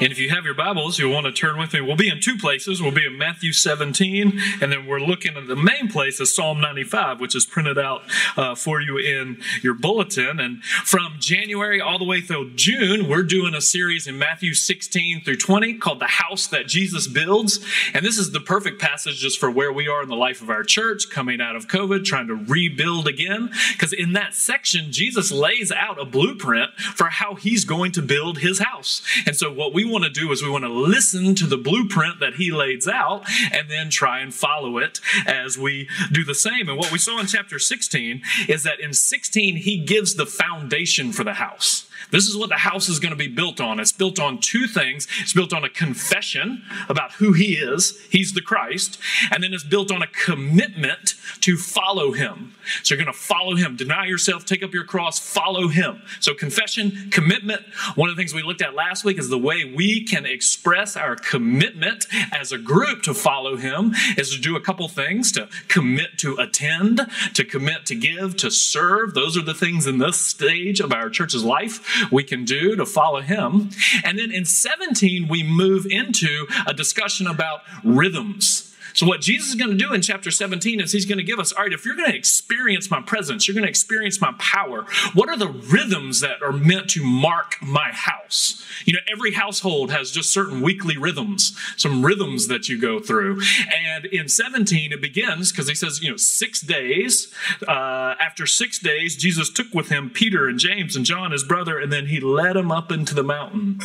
And if you have your Bibles, you'll want to turn with me. We'll be in two places. We'll be in Matthew 17, and then we're looking at the main place is Psalm 95, which is printed out uh, for you in your bulletin. And from January all the way through June, we're doing a series in Matthew 16 through 20 called The House That Jesus Builds. And this is the perfect passage just for where we are in the life of our church, coming out of COVID, trying to rebuild again. Because in that section, Jesus lays out a blueprint for how he's going to build his house. And so what we want to do is we want to listen to the blueprint that he lays out and then try and follow it as we do the same. And what we saw in chapter 16 is that in 16, he gives the foundation for the house. This is what the house is going to be built on. It's built on two things. It's built on a confession about who he is. He's the Christ. And then it's built on a commitment to follow him. So you're going to follow him. Deny yourself, take up your cross, follow him. So confession, commitment. One of the things we looked at last week is the way we can express our commitment as a group to follow him is to do a couple things to commit to attend, to commit to give, to serve. Those are the things in this stage of our church's life we can do to follow him. And then in 17, we move into a discussion about rhythms. So, what Jesus is going to do in chapter 17 is he's going to give us, all right, if you're going to experience my presence, you're going to experience my power, what are the rhythms that are meant to mark my house? You know, every household has just certain weekly rhythms, some rhythms that you go through. And in 17, it begins because he says, you know, six days. Uh, after six days, Jesus took with him Peter and James and John, his brother, and then he led them up into the mountain.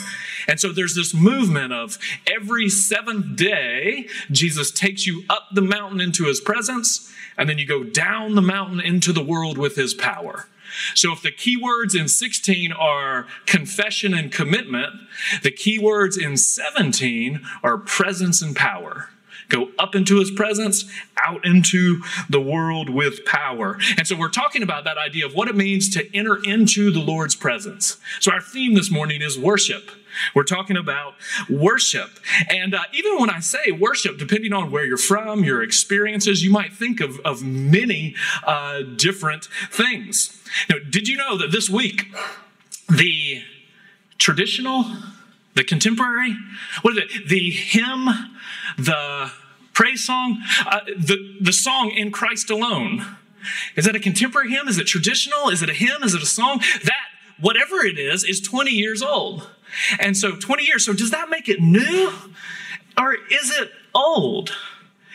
And so there's this movement of every seventh day, Jesus takes you up the mountain into his presence, and then you go down the mountain into the world with his power. So if the keywords in 16 are confession and commitment, the keywords in 17 are presence and power go up into his presence, out into the world with power. And so we're talking about that idea of what it means to enter into the Lord's presence. So our theme this morning is worship. We're talking about worship. And uh, even when I say worship, depending on where you're from, your experiences, you might think of, of many uh, different things. Now, did you know that this week, the traditional, the contemporary, what is it? The hymn, the praise song, uh, the, the song in Christ alone. Is that a contemporary hymn? Is it traditional? Is it a hymn? Is it a song? That, whatever it is, is 20 years old. And so 20 years. So does that make it new? Or is it old?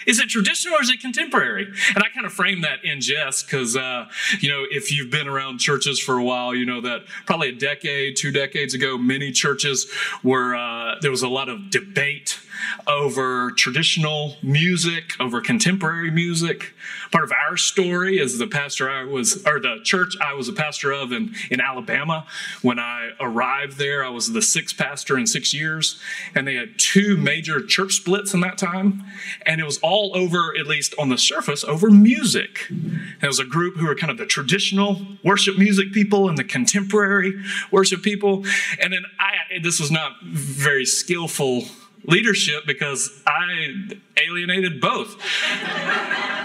Is it traditional or is it contemporary? And I kind of frame that in jest because, uh, you know, if you've been around churches for a while, you know that probably a decade, two decades ago, many churches were, uh, there was a lot of debate over traditional music, over contemporary music. Part of our story is the pastor I was, or the church I was a pastor of in, in Alabama. When I arrived there, I was the sixth pastor in six years, and they had two major church splits in that time. And it was all over, at least on the surface, over music. And it was a group who were kind of the traditional worship music people and the contemporary worship people. And then I, this was not very skillful leadership because I alienated both.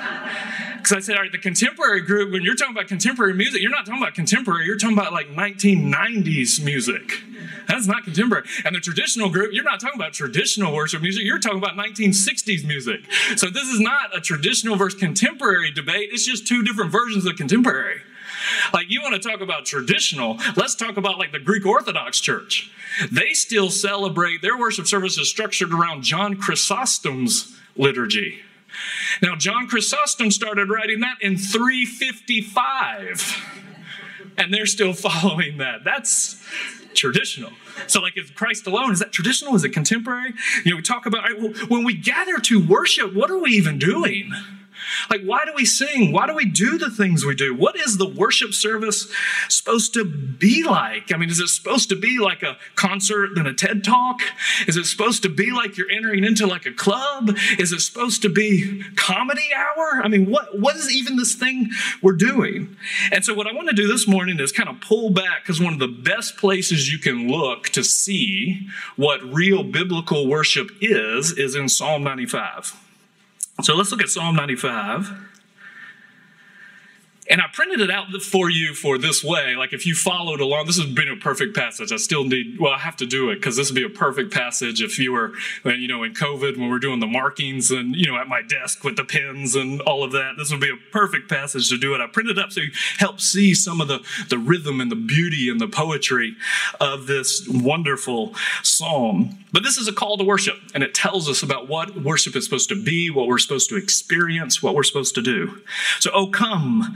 Because I said, all right, the contemporary group, when you're talking about contemporary music, you're not talking about contemporary, you're talking about like 1990s music. That's not contemporary. And the traditional group, you're not talking about traditional worship music, you're talking about 1960s music. So this is not a traditional versus contemporary debate, it's just two different versions of contemporary. Like, you want to talk about traditional, let's talk about like the Greek Orthodox Church. They still celebrate, their worship service is structured around John Chrysostom's liturgy. Now, John Chrysostom started writing that in 355, and they're still following that. That's traditional. So, like, is Christ alone? Is that traditional? Is it contemporary? You know, we talk about right, well, when we gather to worship, what are we even doing? Like, why do we sing? Why do we do the things we do? What is the worship service supposed to be like? I mean, is it supposed to be like a concert than a TED talk? Is it supposed to be like you're entering into like a club? Is it supposed to be comedy hour? I mean, what, what is even this thing we're doing? And so, what I want to do this morning is kind of pull back because one of the best places you can look to see what real biblical worship is, is in Psalm 95. So let's look at Psalm 95. And I printed it out for you for this way. Like if you followed along, this has been a perfect passage. I still need, well, I have to do it because this would be a perfect passage if you were, you know, in COVID when we're doing the markings and, you know, at my desk with the pens and all of that. This would be a perfect passage to do it. I printed it up so you help see some of the, the rhythm and the beauty and the poetry of this wonderful psalm. But this is a call to worship and it tells us about what worship is supposed to be, what we're supposed to experience, what we're supposed to do. So, oh, come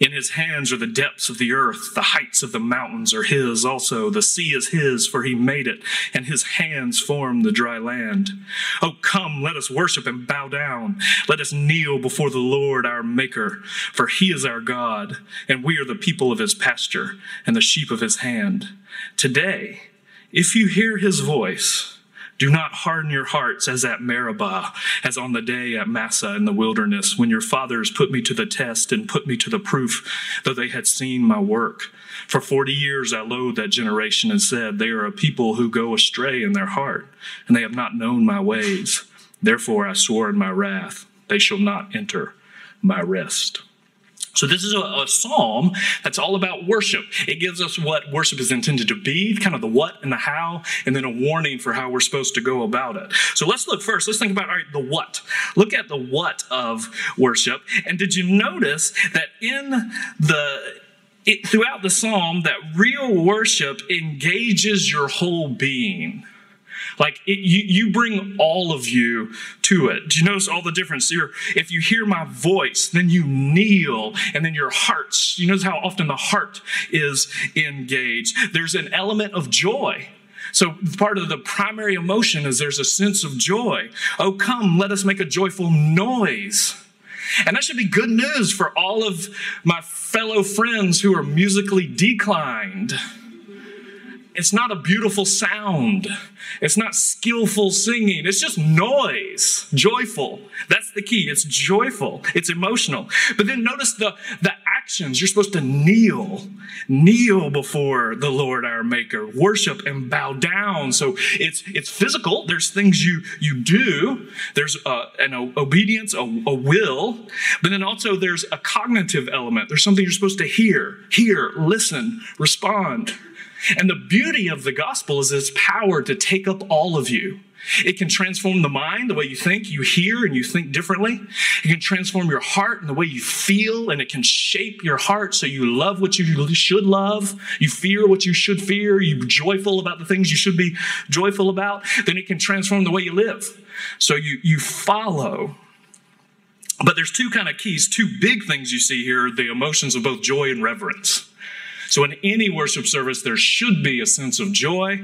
In his hands are the depths of the earth. The heights of the mountains are his also. The sea is his, for he made it, and his hands formed the dry land. Oh, come, let us worship and bow down. Let us kneel before the Lord our Maker, for he is our God, and we are the people of his pasture and the sheep of his hand. Today, if you hear his voice, do not harden your hearts as at Meribah, as on the day at Massah in the wilderness, when your fathers put me to the test and put me to the proof, though they had seen my work. For forty years I loathed that generation and said, They are a people who go astray in their heart, and they have not known my ways. Therefore I swore in my wrath, They shall not enter my rest. So, this is a, a, psalm that's all about worship. It gives us what worship is intended to be, kind of the what and the how, and then a warning for how we're supposed to go about it. So, let's look first. Let's think about all right, the what. Look at the what of worship. And did you notice that in the it, throughout the psalm, that real worship engages your whole being? Like it, you, you bring all of you to it. Do you notice all the difference? You're, if you hear my voice, then you kneel, and then your hearts. You notice how often the heart is engaged. There's an element of joy. So part of the primary emotion is there's a sense of joy. Oh, come, let us make a joyful noise. And that should be good news for all of my fellow friends who are musically declined. It's not a beautiful sound. It's not skillful singing. It's just noise, joyful. That's the key. It's joyful. It's emotional. But then notice the, the actions. You're supposed to kneel, kneel before the Lord our Maker, worship and bow down. So it's it's physical. There's things you you do. There's uh, an obedience, a, a will, but then also there's a cognitive element. There's something you're supposed to hear, hear, listen, respond. And the beauty of the gospel is its power to take up all of you. It can transform the mind, the way you think, you hear, and you think differently. It can transform your heart and the way you feel, and it can shape your heart so you love what you should love, you fear what you should fear, you're joyful about the things you should be joyful about. Then it can transform the way you live. So you, you follow. But there's two kind of keys, two big things you see here the emotions of both joy and reverence. So, in any worship service, there should be a sense of joy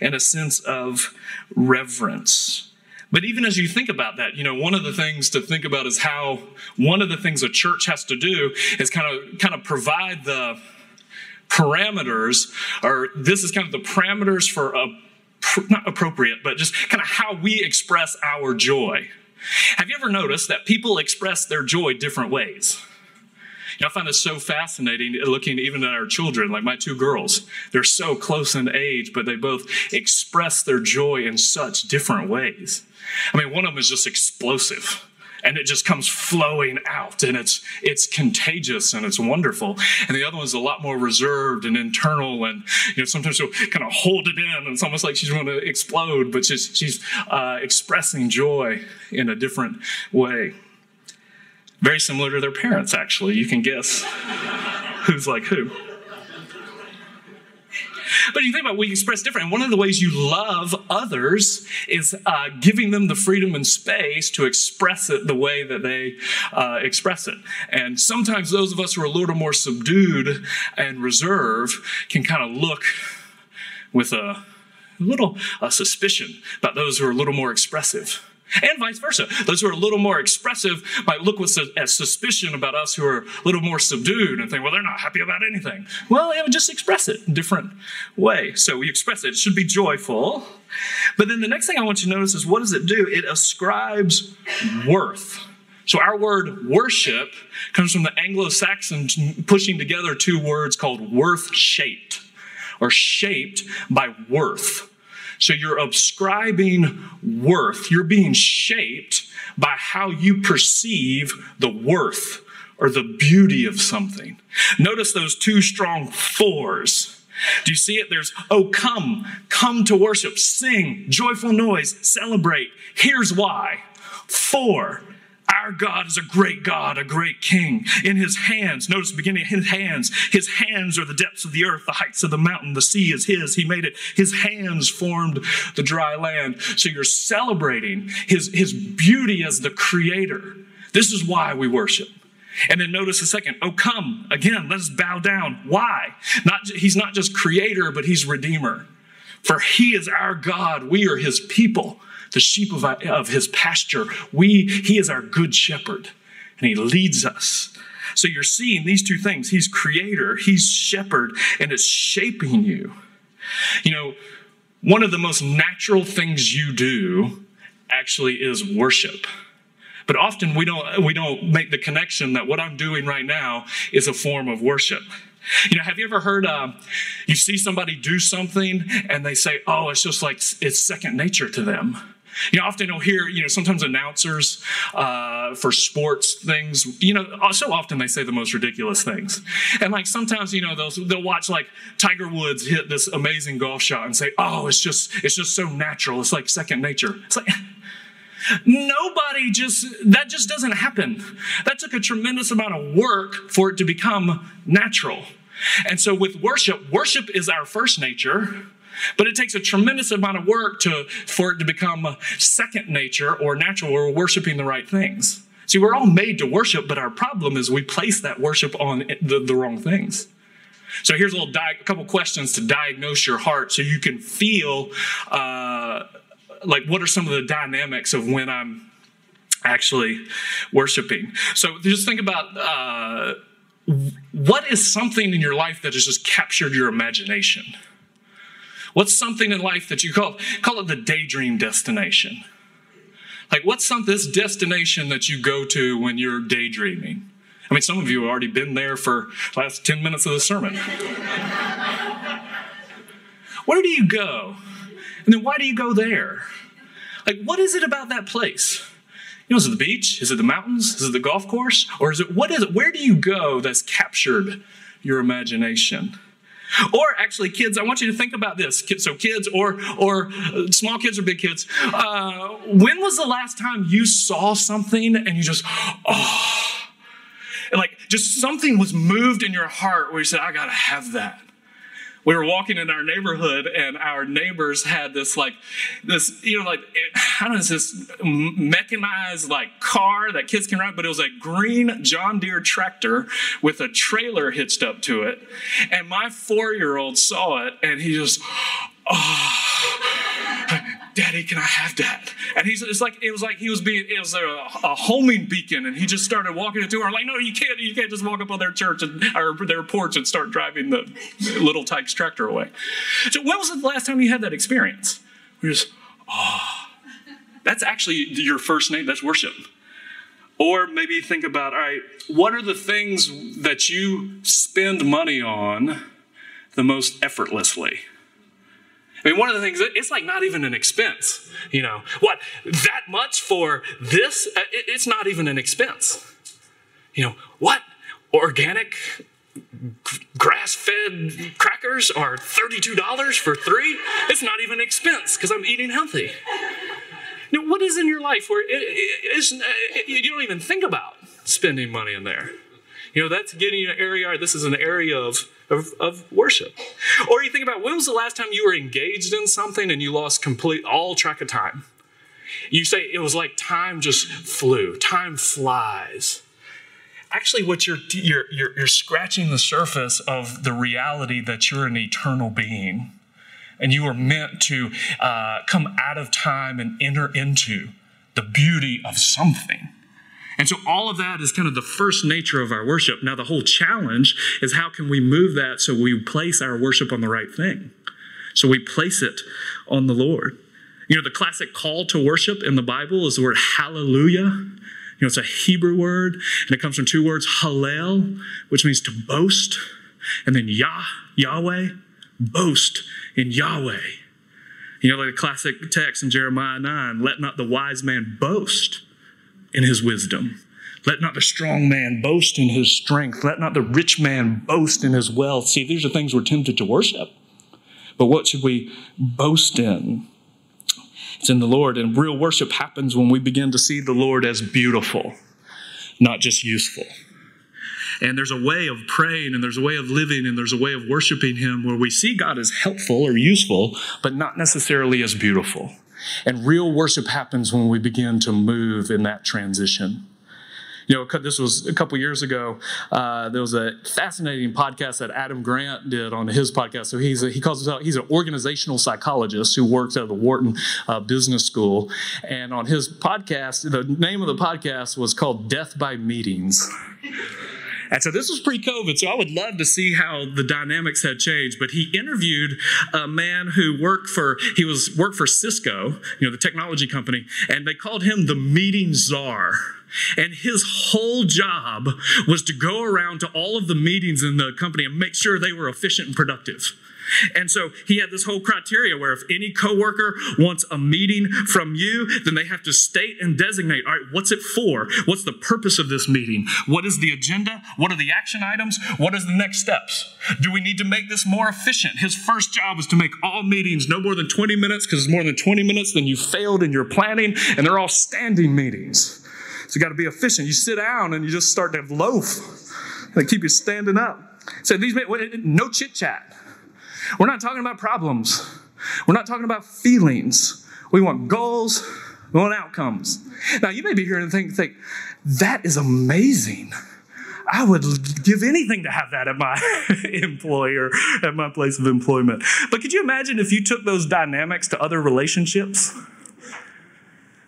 and a sense of reverence. But even as you think about that, you know, one of the things to think about is how one of the things a church has to do is kind of kind of provide the parameters, or this is kind of the parameters for a not appropriate, but just kind of how we express our joy. Have you ever noticed that people express their joy different ways? I find this so fascinating looking even at our children, like my two girls. They're so close in age, but they both express their joy in such different ways. I mean, one of them is just explosive and it just comes flowing out and it's it's contagious and it's wonderful and the other one's a lot more reserved and internal and you know sometimes she'll kind of hold it in and it's almost like she's going to explode but she's she's uh, expressing joy in a different way very similar to their parents, actually. You can guess who's like who. But you think about we express different. And one of the ways you love others is uh, giving them the freedom and space to express it the way that they uh, express it. And sometimes those of us who are a little more subdued and reserved can kind of look with a little a suspicion about those who are a little more expressive and vice versa. Those who are a little more expressive might look with a suspicion about us who are a little more subdued and think, well, they're not happy about anything. Well, yeah, just express it in a different way. So we express it. It should be joyful. But then the next thing I want you to notice is what does it do? It ascribes worth So our word worship comes from the Anglo-Saxon pushing together two words called worth shaped or shaped by worth. So you're ascribing worth. You're being shaped by how you perceive the worth or the beauty of something. Notice those two strong fours. Do you see it? There's, oh, come, come to worship, sing, joyful noise, celebrate. Here's why. Four, our God is a great God, a great King. In his hands, notice the beginning, his hands, his hands are the depths of the earth, the heights of the mountain, the sea is his. He made it. His hands formed the dry land. So you're celebrating his, his beauty as the creator. This is why we worship. And then notice a second, oh come, again, let us bow down. Why? Not, he's not just creator, but he's redeemer. For he is our God, we are his people the sheep of, of his pasture. We, he is our good shepherd and he leads us. So you're seeing these two things. He's creator, he's shepherd, and it's shaping you. You know, one of the most natural things you do actually is worship. But often we don't, we don't make the connection that what I'm doing right now is a form of worship. You know, have you ever heard uh, you see somebody do something and they say, oh, it's just like it's second nature to them? You know, often you'll hear, you know, sometimes announcers uh, for sports things, you know, so often they say the most ridiculous things. And like sometimes, you know, they'll, they'll watch like Tiger Woods hit this amazing golf shot and say, oh, it's just, it's just so natural. It's like second nature. It's like, Nobody just, that just doesn't happen. That took a tremendous amount of work for it to become natural. And so with worship, worship is our first nature. But it takes a tremendous amount of work to, for it to become second nature or natural or worshiping the right things. See, we're all made to worship, but our problem is we place that worship on the, the wrong things. So here's a little di- a couple questions to diagnose your heart so you can feel uh, like what are some of the dynamics of when I'm actually worshiping. So just think about uh, what is something in your life that has just captured your imagination? What's something in life that you call call it the daydream destination? Like what's some this destination that you go to when you're daydreaming? I mean, some of you have already been there for the last 10 minutes of the sermon. Where do you go? And then why do you go there? Like, what is it about that place? You know, is it the beach? Is it the mountains? Is it the golf course? Or is it, what is it? Where do you go that's captured your imagination? Or actually, kids, I want you to think about this. So, kids, or or uh, small kids or big kids, uh, when was the last time you saw something and you just, oh, and like just something was moved in your heart where you said, I gotta have that we were walking in our neighborhood and our neighbors had this like this you know like eh, how does this mechanized like car that kids can ride but it was a green john deere tractor with a trailer hitched up to it. And my four-year-old saw it and he just oh Daddy, can I have that? And he's it's like it was like he was being it was a, a homing beacon, and he just started walking it to her like, no, you can't, you can't just walk up on their church and or their porch and start driving the little Tikes tractor away. So when was the last time you had that experience? We just, oh, that's actually your first name. That's worship. Or maybe think about, all right, what are the things that you spend money on the most effortlessly? I mean, one of the things, it's like not even an expense. You know, what, that much for this? Uh, it's not even an expense. You know, what? Organic grass fed crackers are $32 for three? It's not even an expense because I'm eating healthy. Know, what is in your life where it, it, uh, you don't even think about spending money in there? You know, that's getting an area, this is an area of, of, of, worship. Or you think about when was the last time you were engaged in something and you lost complete all track of time? You say it was like time just flew, time flies. Actually, what you're, you're, you're, you're scratching the surface of the reality that you're an eternal being and you are meant to uh, come out of time and enter into the beauty of something. And so all of that is kind of the first nature of our worship. Now, the whole challenge is how can we move that so we place our worship on the right thing? So we place it on the Lord. You know, the classic call to worship in the Bible is the word hallelujah. You know, it's a Hebrew word, and it comes from two words, Hallel, which means to boast, and then Yah, Yahweh, boast in Yahweh. You know, like the classic text in Jeremiah 9 let not the wise man boast in his wisdom. Let not the strong man boast in his strength. Let not the rich man boast in his wealth. See, these are things we're tempted to worship. But what should we boast in? It's in the Lord. And real worship happens when we begin to see the Lord as beautiful, not just useful. And there's a way of praying and there's a way of living and there's a way of worshiping Him where we see God as helpful or useful, but not necessarily as beautiful. And real worship happens when we begin to move in that transition. You know, this was a couple years ago. Uh, there was a fascinating podcast that Adam Grant did on his podcast. So he's a, he calls himself he's an organizational psychologist who works at the Wharton uh, Business School. And on his podcast, the name of the podcast was called "Death by Meetings." And so this was pre-COVID, so I would love to see how the dynamics had changed. But he interviewed a man who worked for he was worked for Cisco, you know, the technology company, and they called him the meeting czar. And his whole job was to go around to all of the meetings in the company and make sure they were efficient and productive. And so he had this whole criteria where if any coworker wants a meeting from you, then they have to state and designate, all right, what's it for? What's the purpose of this meeting? What is the agenda? What are the action items? What is the next steps? Do we need to make this more efficient? His first job was to make all meetings no more than 20 minutes because it's more than 20 minutes, then you failed in your planning, and they're all standing meetings. So you got to be efficient. You sit down and you just start to loaf. They keep you standing up. So these men, no chit chat. We're not talking about problems. We're not talking about feelings. We want goals. We want outcomes. Now, you may be hearing and think, think that is amazing. I would give anything to have that at my employer, at my place of employment. But could you imagine if you took those dynamics to other relationships?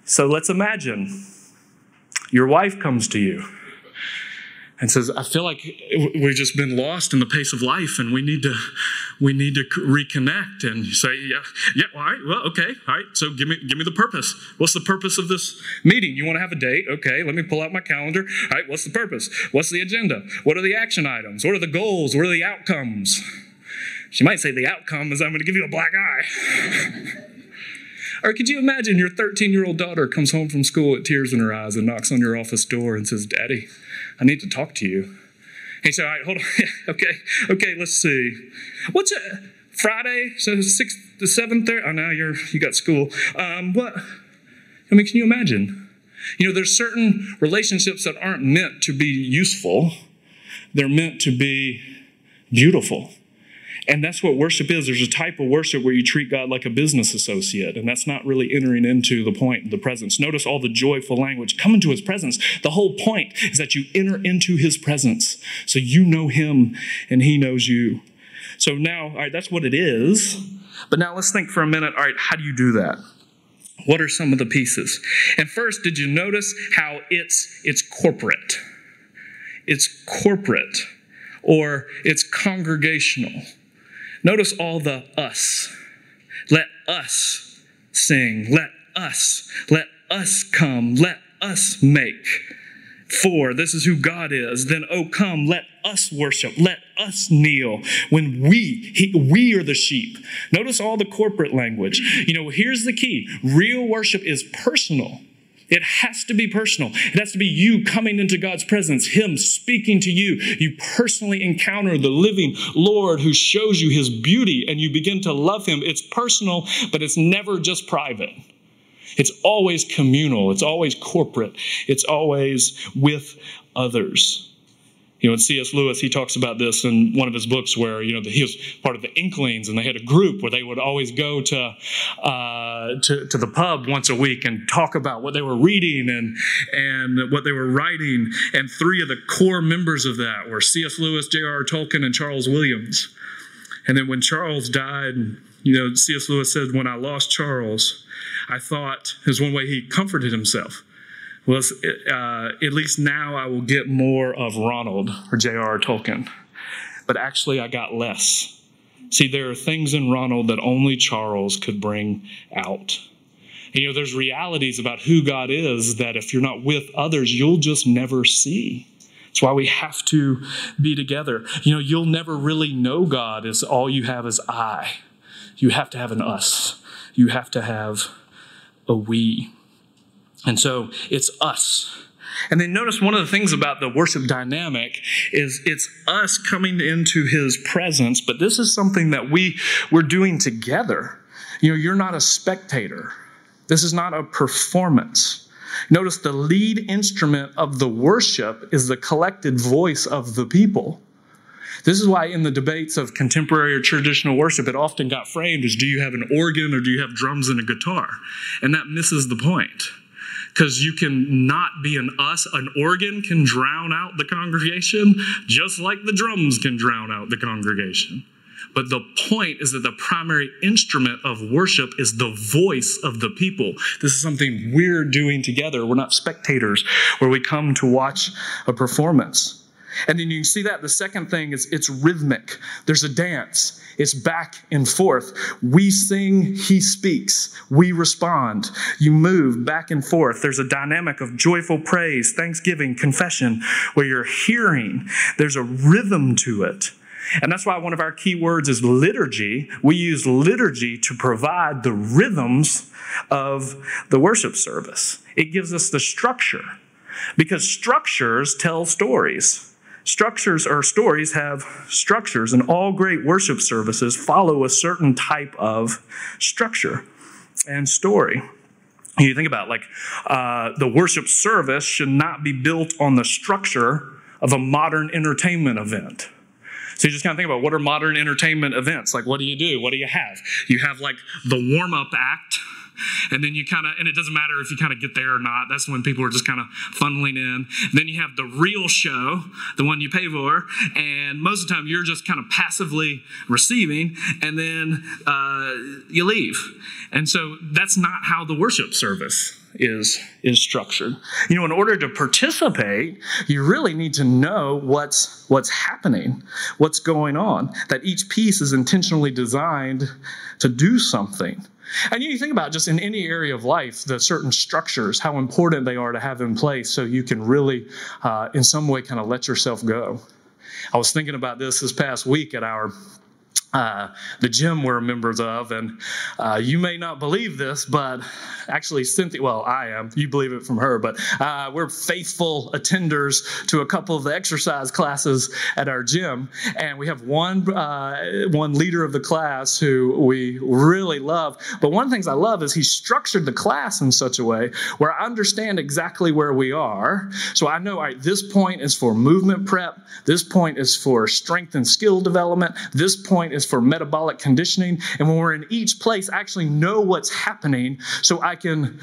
So let's imagine your wife comes to you and says, I feel like we've just been lost in the pace of life and we need to, we need to reconnect. And you say, yeah, yeah, all right, well, okay, all right. So give me, give me the purpose. What's the purpose of this meeting? You want to have a date? Okay, let me pull out my calendar. All right, what's the purpose? What's the agenda? What are the action items? What are the goals? What are the outcomes? She might say the outcome is I'm going to give you a black eye. Or could you imagine your 13 year old daughter comes home from school with tears in her eyes and knocks on your office door and says, Daddy, I need to talk to you. He said, All right, hold on. okay, okay, let's see. What's it? Friday, so six to seven thirty. Oh, now you're you got school. Um, what? I mean, can you imagine? You know, there's certain relationships that aren't meant to be useful. They're meant to be beautiful. And that's what worship is. There's a type of worship where you treat God like a business associate, and that's not really entering into the point, the presence. Notice all the joyful language. Come into his presence. The whole point is that you enter into his presence. So you know him and he knows you. So now, all right, that's what it is. But now let's think for a minute, all right, how do you do that? What are some of the pieces? And first, did you notice how it's it's corporate? It's corporate or it's congregational. Notice all the us. Let us sing. Let us. Let us come. Let us make. For this is who God is. Then, oh, come, let us worship. Let us kneel when we, he, we are the sheep. Notice all the corporate language. You know, here's the key real worship is personal. It has to be personal. It has to be you coming into God's presence, Him speaking to you. You personally encounter the living Lord who shows you His beauty and you begin to love Him. It's personal, but it's never just private. It's always communal. It's always corporate. It's always with others. You know, C.S. Lewis, he talks about this in one of his books where, you know, he was part of the Inklings and they had a group where they would always go to, uh, to, to the pub once a week and talk about what they were reading and, and what they were writing. And three of the core members of that were C.S. Lewis, J.R.R. Tolkien, and Charles Williams. And then when Charles died, you know, C.S. Lewis said, when I lost Charles, I thought, is one way he comforted himself was uh, at least now I will get more of Ronald or J.R.R. Tolkien. But actually, I got less. See, there are things in Ronald that only Charles could bring out. And, you know, there's realities about who God is that if you're not with others, you'll just never see. That's why we have to be together. You know, you'll never really know God as all you have is I. You have to have an us. You have to have a we. And so it's us. And then notice one of the things about the worship dynamic is it's us coming into his presence, but this is something that we we're doing together. You know, you're not a spectator. This is not a performance. Notice the lead instrument of the worship is the collected voice of the people. This is why in the debates of contemporary or traditional worship, it often got framed as do you have an organ or do you have drums and a guitar? And that misses the point. Because you can not be an us. An organ can drown out the congregation, just like the drums can drown out the congregation. But the point is that the primary instrument of worship is the voice of the people. This is something we're doing together. We're not spectators where we come to watch a performance. And then you can see that the second thing is it's rhythmic. There's a dance. It's back and forth. We sing, he speaks. We respond. You move back and forth. There's a dynamic of joyful praise, thanksgiving, confession, where you're hearing. There's a rhythm to it. And that's why one of our key words is liturgy. We use liturgy to provide the rhythms of the worship service. It gives us the structure because structures tell stories. Structures or stories have structures, and all great worship services follow a certain type of structure and story. You think about like uh, the worship service should not be built on the structure of a modern entertainment event. So you just kind of think about what are modern entertainment events? Like, what do you do? What do you have? You have like the warm up act and then you kind of, and it doesn't matter if you kind of get there or not. That's when people are just kind of funneling in. Then you have the real show, the one you pay for, and most of the time you're just kind of passively receiving, and then uh, you leave. And so that's not how the worship service is is structured. You know, in order to participate, you really need to know what's what's happening, what's going on. That each piece is intentionally designed to do something. And you think about just in any area of life, the certain structures, how important they are to have in place so you can really, uh, in some way, kind of let yourself go. I was thinking about this this past week at our uh, the gym we're members of. And uh, you may not believe this, but actually, Cynthia, well, I am. You believe it from her, but uh, we're faithful attenders to a couple of the exercise classes at our gym. And we have one, uh, one leader of the class who we really love. But one of the things I love is he structured the class in such a way where I understand exactly where we are. So I know, all right, this point is for movement prep, this point is for strength and skill development, this point is is for metabolic conditioning. And when we're in each place, I actually know what's happening so I can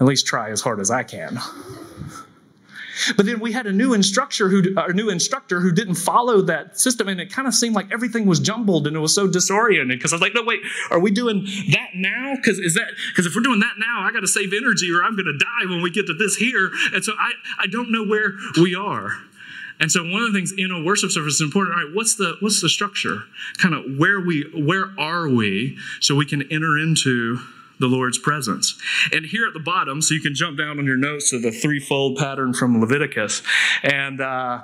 at least try as hard as I can. But then we had a new instructor who, a new instructor who didn't follow that system, and it kind of seemed like everything was jumbled and it was so disoriented. Because I was like, no, wait, are we doing that now? Because is that because if we're doing that now, I got to save energy, or I'm going to die when we get to this here. And so I, I don't know where we are. And so one of the things in a worship service is important. All right, what's the what's the structure? Kind of where we where are we so we can enter into the Lord's presence. And here at the bottom, so you can jump down on your notes to the threefold pattern from Leviticus. And uh,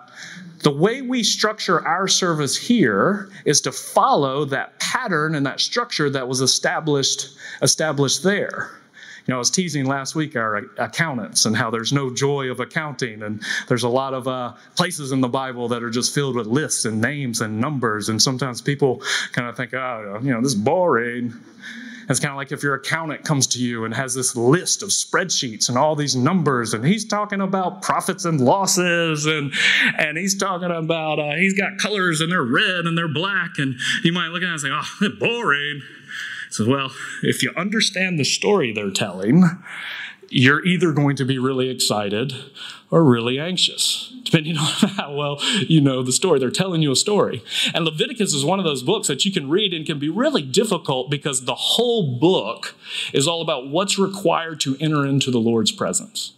the way we structure our service here is to follow that pattern and that structure that was established established there. You know, I was teasing last week our accountants and how there's no joy of accounting, and there's a lot of uh, places in the Bible that are just filled with lists and names and numbers, and sometimes people kind of think, oh, you know, this is boring. It's kind of like if your accountant comes to you and has this list of spreadsheets and all these numbers, and he's talking about profits and losses, and and he's talking about uh, he's got colors and they're red and they're black, and you might look at it and say, "Oh, boring." Says, well, if you understand the story they're telling, you're either going to be really excited or really anxious, depending on how well you know the story. They're telling you a story. And Leviticus is one of those books that you can read and can be really difficult because the whole book is all about what's required to enter into the Lord's presence.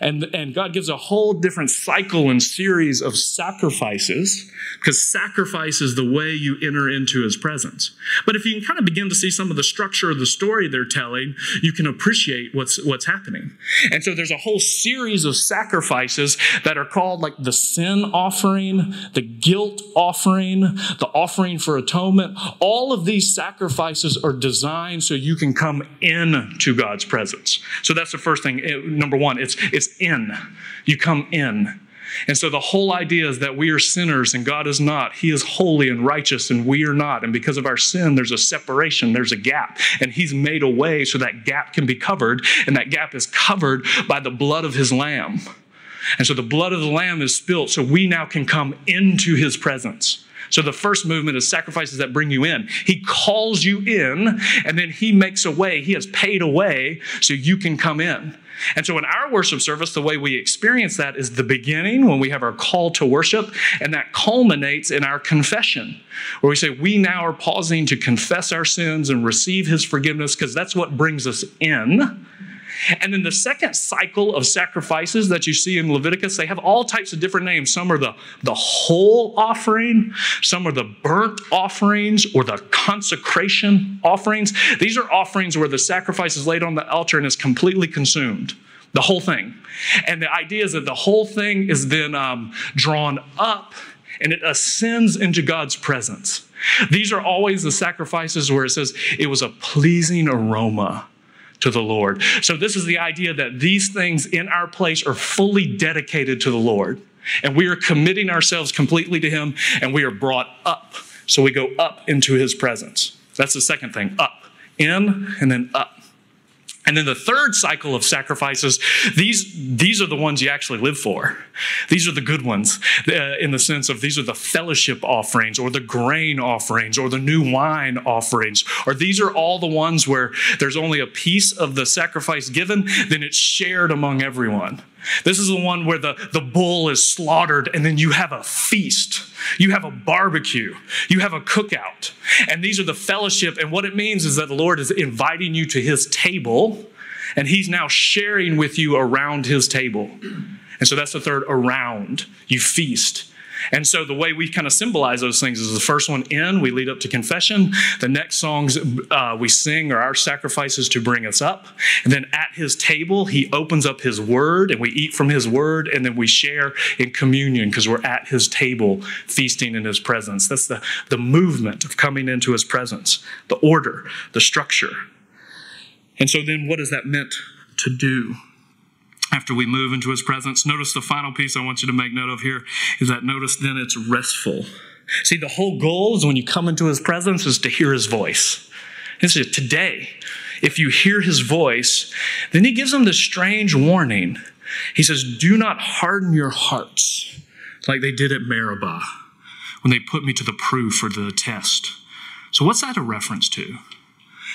And, and God gives a whole different cycle and series of sacrifices because sacrifice is the way you enter into his presence. But if you can kind of begin to see some of the structure of the story they're telling, you can appreciate what's, what's happening. And so there's a whole series of sacrifices that are called like the sin offering, the guilt offering, the offering for atonement. All of these sacrifices are designed so you can come into God's presence. So that's the first thing. Eh, number one, it's, it's in. You come in. And so the whole idea is that we are sinners and God is not. He is holy and righteous and we are not. And because of our sin, there's a separation, there's a gap. And He's made a way so that gap can be covered. And that gap is covered by the blood of His Lamb. And so the blood of the Lamb is spilt so we now can come into His presence. So the first movement is sacrifices that bring you in. He calls you in and then he makes a way. He has paid a way so you can come in. And so in our worship service, the way we experience that is the beginning when we have our call to worship, and that culminates in our confession, where we say, We now are pausing to confess our sins and receive His forgiveness, because that's what brings us in. And then the second cycle of sacrifices that you see in Leviticus, they have all types of different names. Some are the, the whole offering, some are the burnt offerings or the consecration offerings. These are offerings where the sacrifice is laid on the altar and is completely consumed. The whole thing. And the idea is that the whole thing is then um, drawn up and it ascends into God's presence. These are always the sacrifices where it says it was a pleasing aroma to the Lord. So, this is the idea that these things in our place are fully dedicated to the Lord. And we are committing ourselves completely to Him, and we are brought up. So, we go up into His presence. That's the second thing up, in, and then up. And then the third cycle of sacrifices, these, these are the ones you actually live for. These are the good ones uh, in the sense of these are the fellowship offerings or the grain offerings or the new wine offerings. Or these are all the ones where there's only a piece of the sacrifice given, then it's shared among everyone. This is the one where the, the bull is slaughtered and then you have a feast. You have a barbecue. You have a cookout. And these are the fellowship. And what it means is that the Lord is inviting you to his table and he's now sharing with you around his table. And so that's the third around. You feast. And so the way we kind of symbolize those things is the first one in, we lead up to confession. The next songs uh, we sing are our sacrifices to bring us up. And then at his table, he opens up his word and we eat from his word and then we share in communion because we're at his table feasting in his presence. That's the, the movement of coming into his presence, the order, the structure. And so then what is that meant to do? After we move into his presence. Notice the final piece I want you to make note of here is that notice then it's restful. See, the whole goal is when you come into his presence is to hear his voice. This is today. If you hear his voice, then he gives them this strange warning. He says, Do not harden your hearts like they did at Meribah when they put me to the proof or the test. So, what's that a reference to?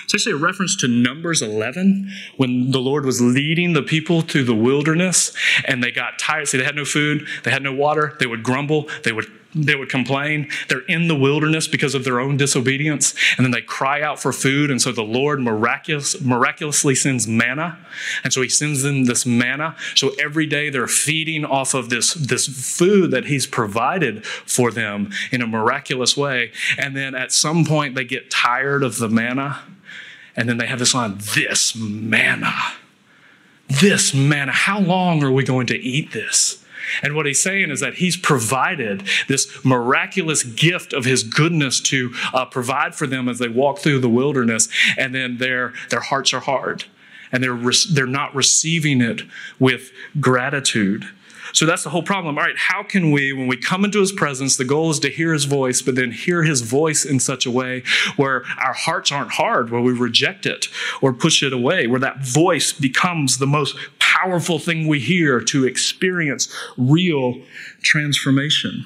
It's actually a reference to Numbers 11 when the Lord was leading the people through the wilderness and they got tired. See, they had no food, they had no water, they would grumble, they would they would complain. They're in the wilderness because of their own disobedience, and then they cry out for food. And so the Lord miraculous, miraculously sends manna, and so He sends them this manna. So every day they're feeding off of this, this food that He's provided for them in a miraculous way. And then at some point they get tired of the manna and then they have this line this manna. This manna. How long are we going to eat this? And what he's saying is that he's provided this miraculous gift of his goodness to uh, provide for them as they walk through the wilderness, and then their, their hearts are hard and they're, re- they're not receiving it with gratitude. So that's the whole problem. All right, how can we, when we come into his presence, the goal is to hear his voice, but then hear his voice in such a way where our hearts aren't hard, where we reject it or push it away, where that voice becomes the most powerful thing we hear to experience real transformation.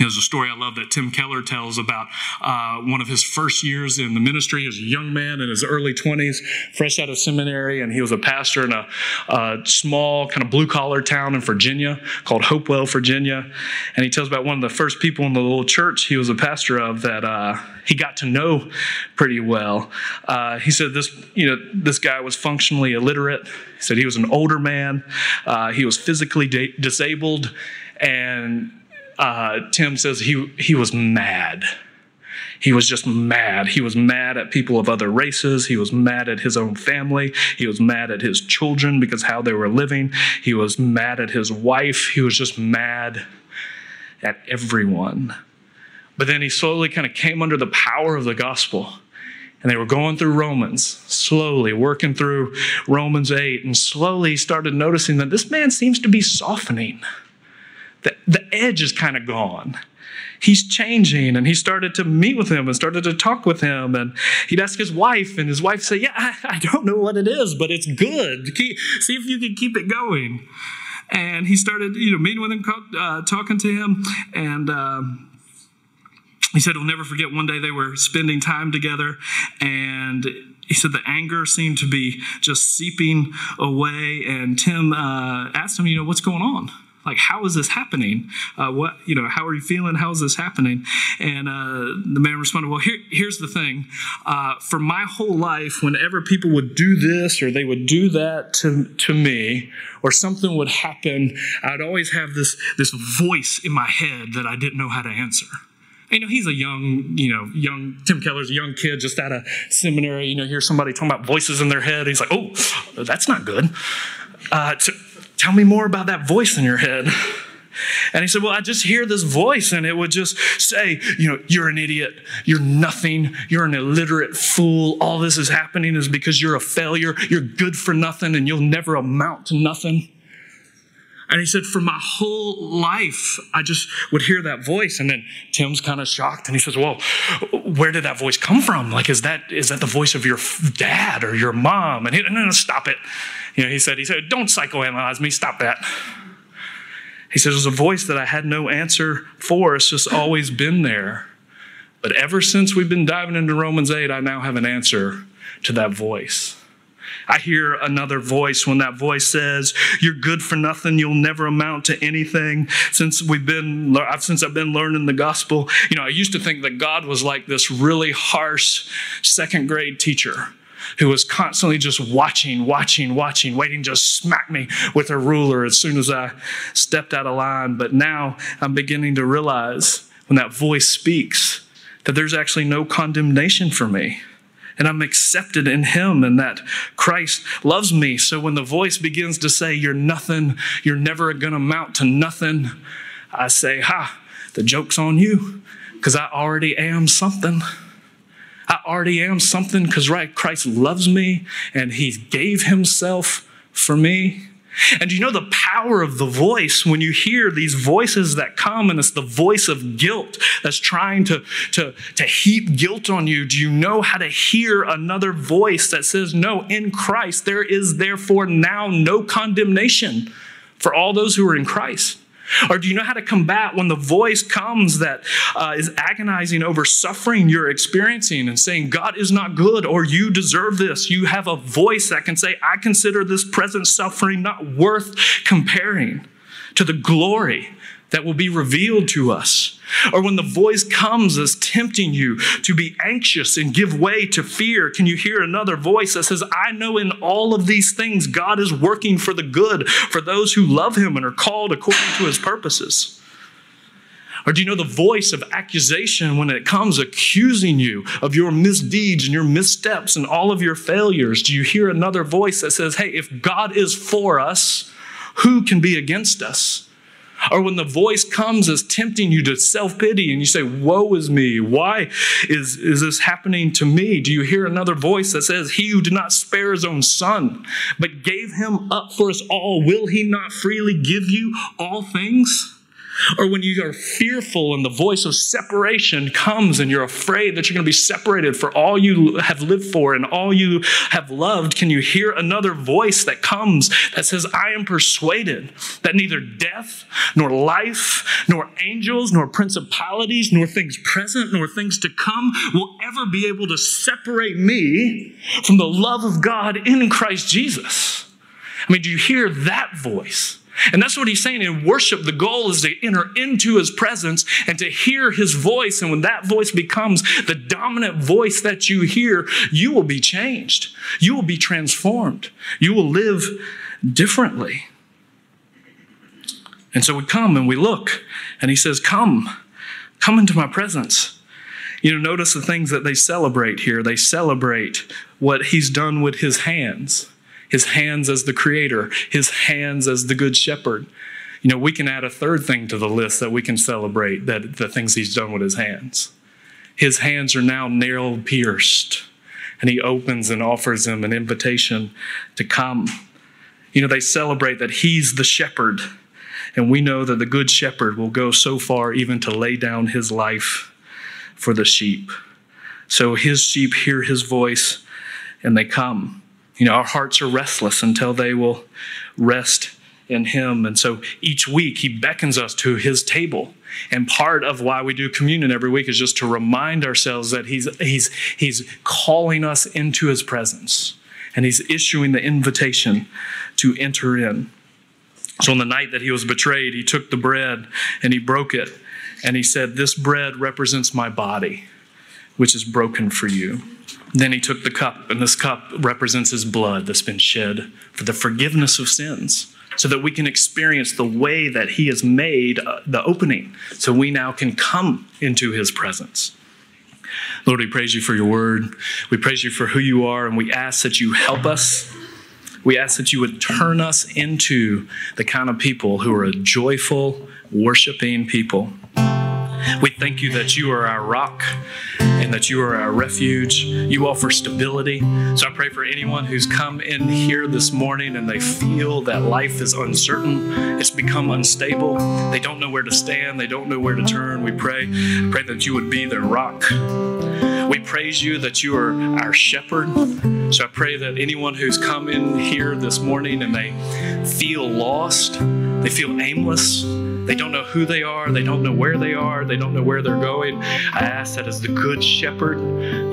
There's a story I love that Tim Keller tells about uh, one of his first years in the ministry as a young man in his early 20s, fresh out of seminary, and he was a pastor in a, a small, kind of blue collar town in Virginia called Hopewell, Virginia. And he tells about one of the first people in the little church he was a pastor of that uh, he got to know pretty well. Uh, he said this, you know, this guy was functionally illiterate. He said he was an older man. Uh, he was physically disabled, and uh, Tim says he, he was mad. He was just mad. He was mad at people of other races. He was mad at his own family. He was mad at his children because how they were living. He was mad at his wife. He was just mad at everyone. But then he slowly kind of came under the power of the gospel. And they were going through Romans, slowly working through Romans 8, and slowly started noticing that this man seems to be softening the, the edge is kind of gone. He's changing, and he started to meet with him and started to talk with him. And he'd ask his wife, and his wife say, "Yeah, I, I don't know what it is, but it's good. Keep, see if you can keep it going." And he started, you know, meeting with him, uh, talking to him, and. Um, he said he'll never forget one day they were spending time together and he said the anger seemed to be just seeping away and tim uh, asked him you know what's going on like how is this happening uh, what you know how are you feeling how is this happening and uh, the man responded well here, here's the thing uh, for my whole life whenever people would do this or they would do that to, to me or something would happen i'd always have this this voice in my head that i didn't know how to answer you know, he's a young, you know, young, Tim Keller's a young kid just out of seminary. You know, hear somebody talking about voices in their head. He's like, oh, that's not good. Uh, to, Tell me more about that voice in your head. And he said, Well, I just hear this voice, and it would just say, You know, you're an idiot. You're nothing. You're an illiterate fool. All this is happening is because you're a failure. You're good for nothing, and you'll never amount to nothing. And he said, For my whole life, I just would hear that voice. And then Tim's kind of shocked, and he says, Well, where did that voice come from? Like, is that is that the voice of your dad or your mom? And he, no, no, stop it. You know, he said, he said, don't psychoanalyze me, stop that. He says, there's a voice that I had no answer for. It's just always been there. But ever since we've been diving into Romans 8, I now have an answer to that voice. I hear another voice when that voice says, "You're good for nothing. You'll never amount to anything." Since we've been, since I've been learning the gospel, you know, I used to think that God was like this really harsh second grade teacher who was constantly just watching, watching, watching, waiting to smack me with her ruler as soon as I stepped out of line. But now I'm beginning to realize when that voice speaks that there's actually no condemnation for me. And I'm accepted in Him, and that Christ loves me. So when the voice begins to say, You're nothing, you're never going to amount to nothing, I say, Ha, the joke's on you, because I already am something. I already am something because, right, Christ loves me and he gave himself for me. And do you know the power of the voice when you hear these voices that come, and it's the voice of guilt that's trying to, to, to heap guilt on you. Do you know how to hear another voice that says, No, in Christ, there is therefore now no condemnation for all those who are in Christ? Or do you know how to combat when the voice comes that uh, is agonizing over suffering you're experiencing and saying, God is not good or you deserve this? You have a voice that can say, I consider this present suffering not worth comparing to the glory that will be revealed to us. Or when the voice comes as tempting you to be anxious and give way to fear, can you hear another voice that says, I know in all of these things God is working for the good for those who love him and are called according to his purposes? Or do you know the voice of accusation when it comes accusing you of your misdeeds and your missteps and all of your failures? Do you hear another voice that says, Hey, if God is for us, who can be against us? Or when the voice comes as tempting you to self pity and you say, Woe is me. Why is, is this happening to me? Do you hear another voice that says, He who did not spare his own son, but gave him up for us all, will he not freely give you all things? Or when you are fearful and the voice of separation comes and you're afraid that you're going to be separated for all you have lived for and all you have loved, can you hear another voice that comes that says, I am persuaded that neither death, nor life, nor angels, nor principalities, nor things present, nor things to come will ever be able to separate me from the love of God in Christ Jesus? I mean, do you hear that voice? And that's what he's saying in worship. The goal is to enter into his presence and to hear his voice. And when that voice becomes the dominant voice that you hear, you will be changed. You will be transformed. You will live differently. And so we come and we look, and he says, Come, come into my presence. You know, notice the things that they celebrate here. They celebrate what he's done with his hands his hands as the creator, his hands as the good shepherd. You know, we can add a third thing to the list that we can celebrate that the things he's done with his hands. His hands are now nail pierced, and he opens and offers them an invitation to come. You know, they celebrate that he's the shepherd, and we know that the good shepherd will go so far even to lay down his life for the sheep. So his sheep hear his voice and they come. You know, our hearts are restless until they will rest in Him. And so each week He beckons us to His table. And part of why we do communion every week is just to remind ourselves that He's, he's, he's calling us into His presence and He's issuing the invitation to enter in. So on the night that He was betrayed, He took the bread and He broke it. And He said, This bread represents my body, which is broken for you. Then he took the cup, and this cup represents his blood that's been shed for the forgiveness of sins, so that we can experience the way that he has made uh, the opening, so we now can come into his presence. Lord, we praise you for your word. We praise you for who you are, and we ask that you help us. We ask that you would turn us into the kind of people who are a joyful, worshiping people. We thank you that you are our rock and that you are our refuge. You offer stability. So I pray for anyone who's come in here this morning and they feel that life is uncertain, it's become unstable, they don't know where to stand, they don't know where to turn. We pray, pray that you would be their rock. We praise you that you are our shepherd. So I pray that anyone who's come in here this morning and they feel lost, they feel aimless, they don't know who they are. They don't know where they are. They don't know where they're going. I ask that as the good shepherd,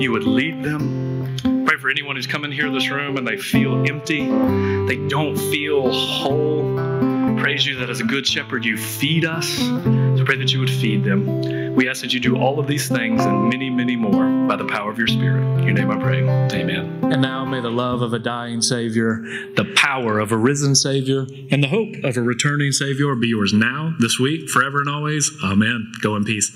you would lead them. Pray for anyone who's come in here in this room and they feel empty. They don't feel whole. Praise you that as a good shepherd, you feed us. So pray that you would feed them. We ask that you do all of these things and many, many more by the power of your Spirit. In your name I pray. Amen. And now may the love of a dying Savior, the power of a risen Savior, and the hope of a returning Savior be yours now, this week, forever and always. Amen. Go in peace.